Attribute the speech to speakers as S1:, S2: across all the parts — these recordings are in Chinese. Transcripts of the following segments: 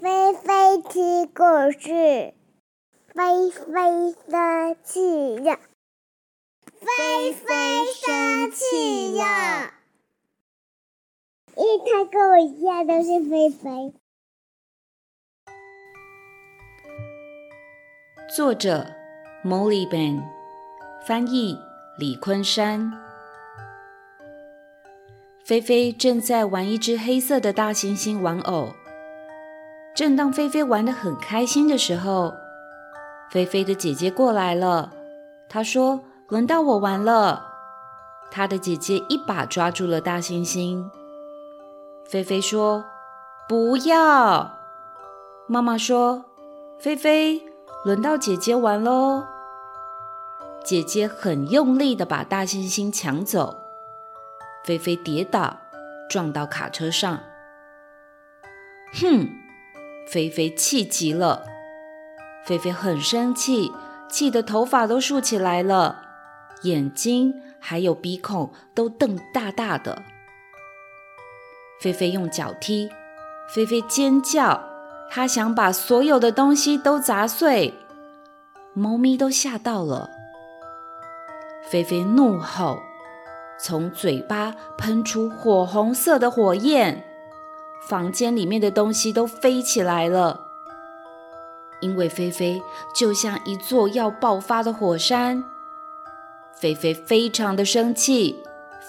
S1: 菲菲听故事，菲菲生气了，菲菲生气了，因为他跟我一样都是菲菲。
S2: 作者：Molly Ben，翻译：李昆山。菲菲正在玩一只黑色的大猩猩玩偶。正当菲菲玩得很开心的时候，菲菲的姐姐过来了。她说：“轮到我玩了。”她的姐姐一把抓住了大猩猩。菲菲说：“不要。”妈妈说：“菲菲，轮到姐姐玩喽。”姐姐很用力地把大猩猩抢走，菲菲跌倒，撞到卡车上。哼！菲菲气极了，菲菲很生气，气得头发都竖起来了，眼睛还有鼻孔都瞪大大的。菲菲用脚踢，菲菲尖叫，她想把所有的东西都砸碎，猫咪都吓到了。菲菲怒吼，从嘴巴喷出火红色的火焰。房间里面的东西都飞起来了，因为菲菲就像一座要爆发的火山。菲菲非常的生气，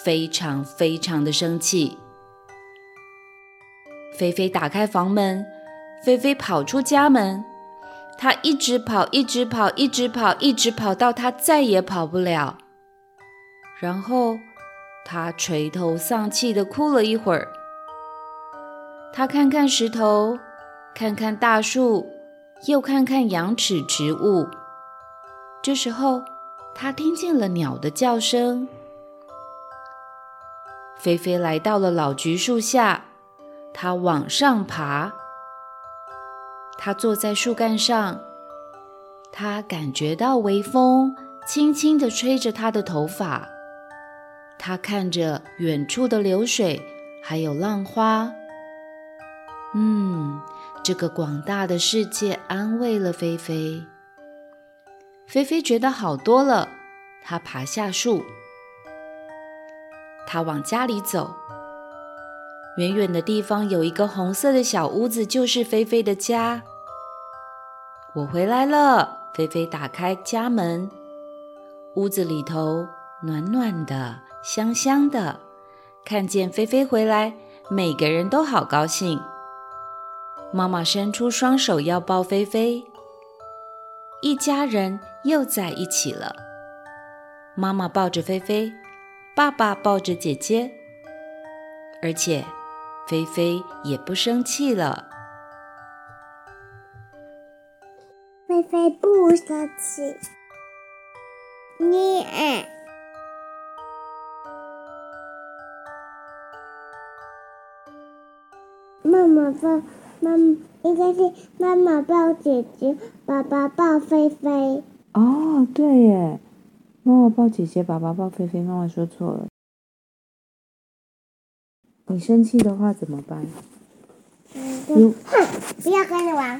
S2: 非常非常的生气。菲菲打开房门，菲菲跑出家门，她一直跑，一直跑，一直跑，一直跑，到她再也跑不了。然后她垂头丧气的哭了一会儿。他看看石头，看看大树，又看看羊齿植物。这时候，他听见了鸟的叫声。菲菲来到了老橘树下，他往上爬。他坐在树干上，他感觉到微风轻轻地吹着他的头发。他看着远处的流水，还有浪花。嗯，这个广大的世界安慰了菲菲。菲菲觉得好多了，她爬下树，她往家里走。远远的地方有一个红色的小屋子，就是菲菲的家。我回来了，菲菲打开家门，屋子里头暖暖的，香香的。看见菲菲回来，每个人都好高兴。妈妈伸出双手要抱菲菲，一家人又在一起了。妈妈抱着菲菲，爸爸抱着姐姐，而且菲菲也不生气了。
S1: 菲菲不生气，你妈妈说。妈妈应该是妈妈抱姐姐，爸爸抱菲菲。
S3: 哦，对耶，妈妈抱姐姐，爸爸抱菲菲。妈妈说错了。你生气的话怎么办？
S1: 嗯，哼，不要跟着玩。